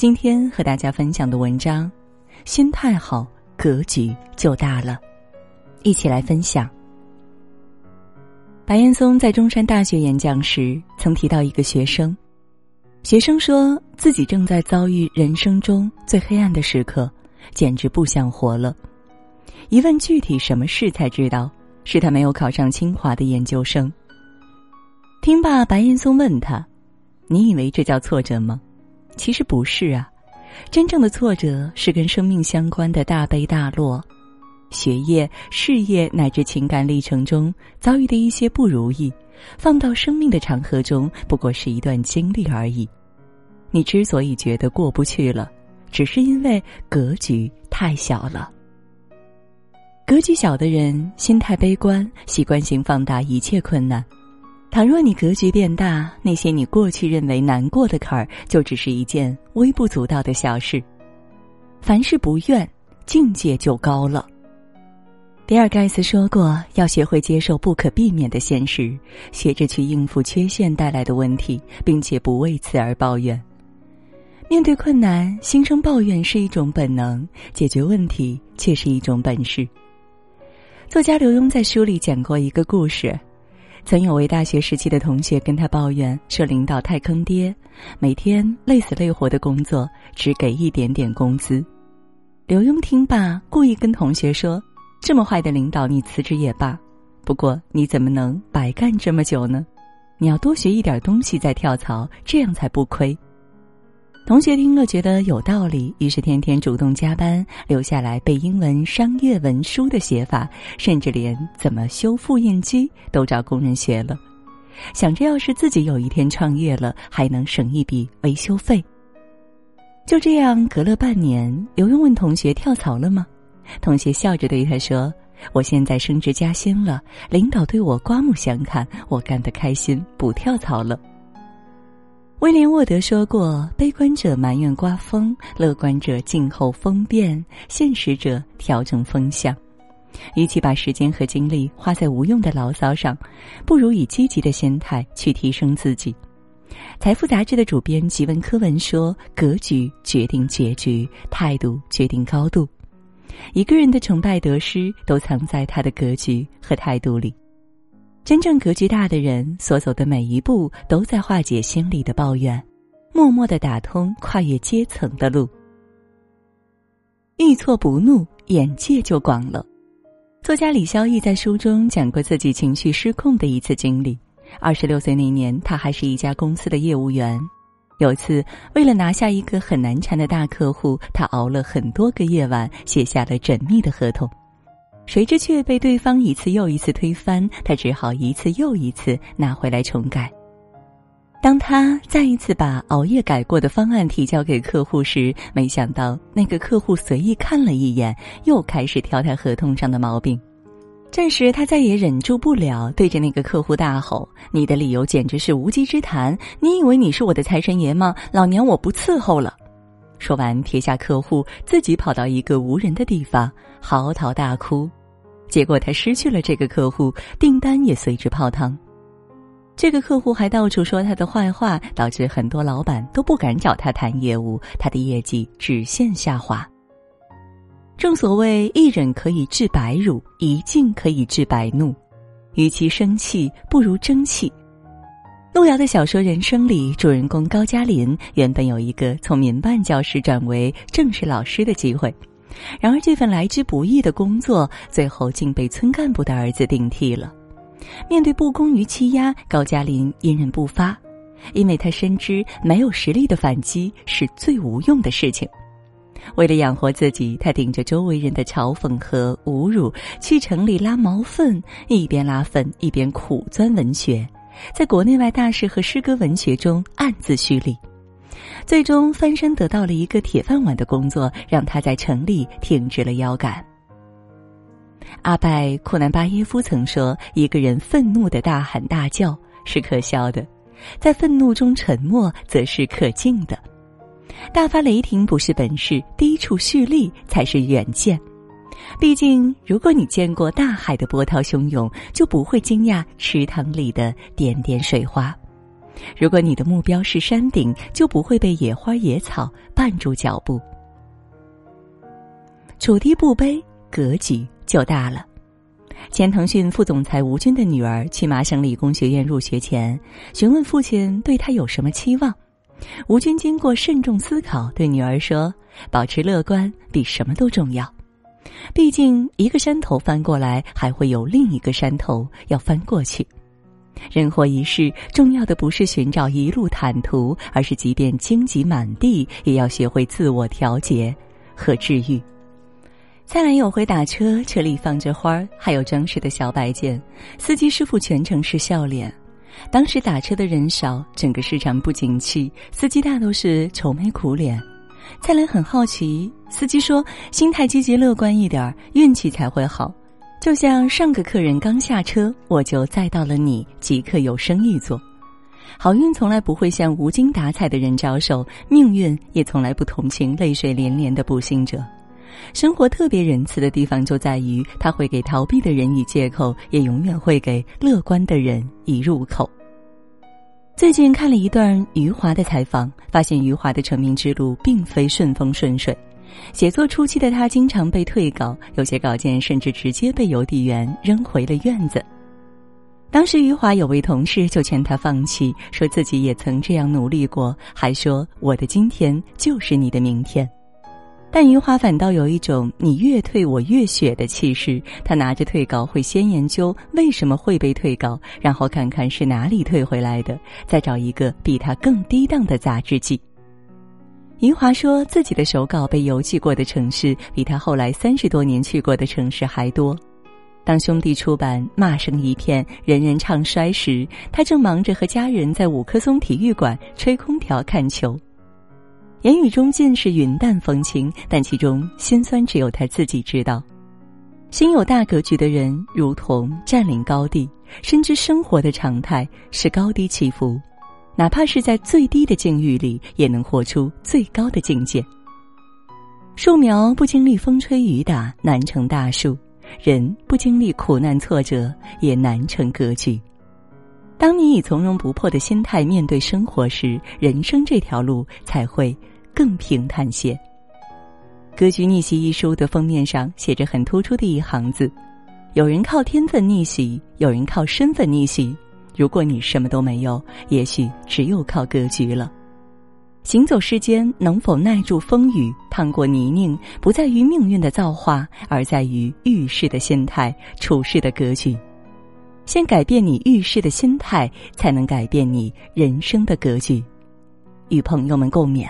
今天和大家分享的文章，心态好，格局就大了。一起来分享。白岩松在中山大学演讲时，曾提到一个学生，学生说自己正在遭遇人生中最黑暗的时刻，简直不想活了。一问具体什么事，才知道是他没有考上清华的研究生。听罢，白岩松问他：“你以为这叫挫折吗？”其实不是啊，真正的挫折是跟生命相关的大悲大落，学业、事业乃至情感历程中遭遇的一些不如意，放到生命的长河中，不过是一段经历而已。你之所以觉得过不去了，只是因为格局太小了。格局小的人，心态悲观，习惯性放大一切困难。倘若你格局变大，那些你过去认为难过的坎儿，就只是一件微不足道的小事。凡事不怨，境界就高了。比尔盖茨说过：“要学会接受不可避免的现实，学着去应付缺陷带来的问题，并且不为此而抱怨。面对困难，心生抱怨是一种本能，解决问题却是一种本事。”作家刘墉在书里讲过一个故事。曾有位大学时期的同学跟他抱怨说，领导太坑爹，每天累死累活的工作，只给一点点工资。刘墉听罢，故意跟同学说：“这么坏的领导，你辞职也罢。不过你怎么能白干这么久呢？你要多学一点东西再跳槽，这样才不亏。”同学听了觉得有道理，于是天天主动加班，留下来背英文商业文书的写法，甚至连怎么修复印机都找工人学了。想着要是自己有一天创业了，还能省一笔维修费。就这样，隔了半年，刘墉问同学跳槽了吗？同学笑着对他说：“我现在升职加薪了，领导对我刮目相看，我干得开心，不跳槽了。”威廉沃德说过：“悲观者埋怨刮风，乐观者静候风变，现实者调整风向。与其把时间和精力花在无用的牢骚上，不如以积极的心态去提升自己。”财富杂志的主编吉文科文说：“格局决定结局，态度决定高度。一个人的成败得失，都藏在他的格局和态度里。”真正格局大的人，所走的每一步都在化解心里的抱怨，默默的打通跨越阶层的路。遇错不怒，眼界就广了。作家李肖毅在书中讲过自己情绪失控的一次经历。二十六岁那年，他还是一家公司的业务员。有次，为了拿下一个很难缠的大客户，他熬了很多个夜晚，写下了缜密的合同。谁知却被对方一次又一次推翻，他只好一次又一次拿回来重改。当他再一次把熬夜改过的方案提交给客户时，没想到那个客户随意看了一眼，又开始挑他合同上的毛病。这时他再也忍住不了，对着那个客户大吼：“你的理由简直是无稽之谈！你以为你是我的财神爷吗？老娘我不伺候了！”说完，撇下客户，自己跑到一个无人的地方，嚎啕大哭。结果他失去了这个客户，订单也随之泡汤。这个客户还到处说他的坏话，导致很多老板都不敢找他谈业务，他的业绩直线下滑。正所谓一忍可以治百辱，一静可以治百怒。与其生气，不如争气。路遥的小说《人生》里，主人公高加林原本有一个从民办教师转为正式老师的机会。然而，这份来之不易的工作，最后竟被村干部的儿子顶替了。面对不公与欺压，高加林隐忍不发，因为他深知没有实力的反击是最无用的事情。为了养活自己，他顶着周围人的嘲讽和侮辱，去城里拉毛粪，一边拉粪一边苦钻文学，在国内外大事和诗歌文学中暗自蓄力。最终翻身得到了一个铁饭碗的工作，让他在城里挺直了腰杆。阿拜库南巴耶夫曾说：“一个人愤怒的大喊大叫是可笑的，在愤怒中沉默则是可敬的。大发雷霆不是本事，低处蓄力才是远见。毕竟，如果你见过大海的波涛汹涌，就不会惊讶池塘里的点点水花。”如果你的目标是山顶，就不会被野花野草绊住脚步。处低不卑，格局就大了。前腾讯副总裁吴军的女儿去麻省理工学院入学前，询问父亲对她有什么期望。吴军经过慎重思考，对女儿说：“保持乐观比什么都重要。毕竟一个山头翻过来，还会有另一个山头要翻过去。”人活一世，重要的不是寻找一路坦途，而是即便荆棘满地，也要学会自我调节和治愈。再来有回打车，车里放着花儿，还有装饰的小摆件，司机师傅全程是笑脸。当时打车的人少，整个市场不景气，司机大都是愁眉苦脸。蔡澜很好奇，司机说：“心态积极乐观一点，运气才会好。”就像上个客人刚下车，我就载到了你，即刻有生意做。好运从来不会向无精打采的人招手，命运也从来不同情泪水连连的不幸者。生活特别仁慈的地方就在于，他会给逃避的人以借口，也永远会给乐观的人以入口。最近看了一段余华的采访，发现余华的成名之路并非顺风顺水。写作初期的他经常被退稿，有些稿件甚至直接被邮递员扔回了院子。当时余华有位同事就劝他放弃，说自己也曾这样努力过，还说我的今天就是你的明天。但余华反倒有一种你越退我越雪的气势，他拿着退稿会先研究为什么会被退稿，然后看看是哪里退回来的，再找一个比他更低档的杂志寄。余华说自己的手稿被邮寄过的城市，比他后来三十多年去过的城市还多。当兄弟出版骂声一片，人人唱衰时，他正忙着和家人在五棵松体育馆吹空调看球。言语中尽是云淡风轻，但其中心酸只有他自己知道。心有大格局的人，如同占领高地，深知生活的常态是高低起伏。哪怕是在最低的境遇里，也能活出最高的境界。树苗不经历风吹雨打难成大树，人不经历苦难挫折也难成格局。当你以从容不迫的心态面对生活时，人生这条路才会更平坦些。《格局逆袭》一书的封面上写着很突出的一行字：“有人靠天分逆袭，有人靠身份逆袭。”如果你什么都没有，也许只有靠格局了。行走世间，能否耐住风雨、趟过泥泞，不在于命运的造化，而在于遇事的心态、处事的格局。先改变你遇事的心态，才能改变你人生的格局。与朋友们共勉。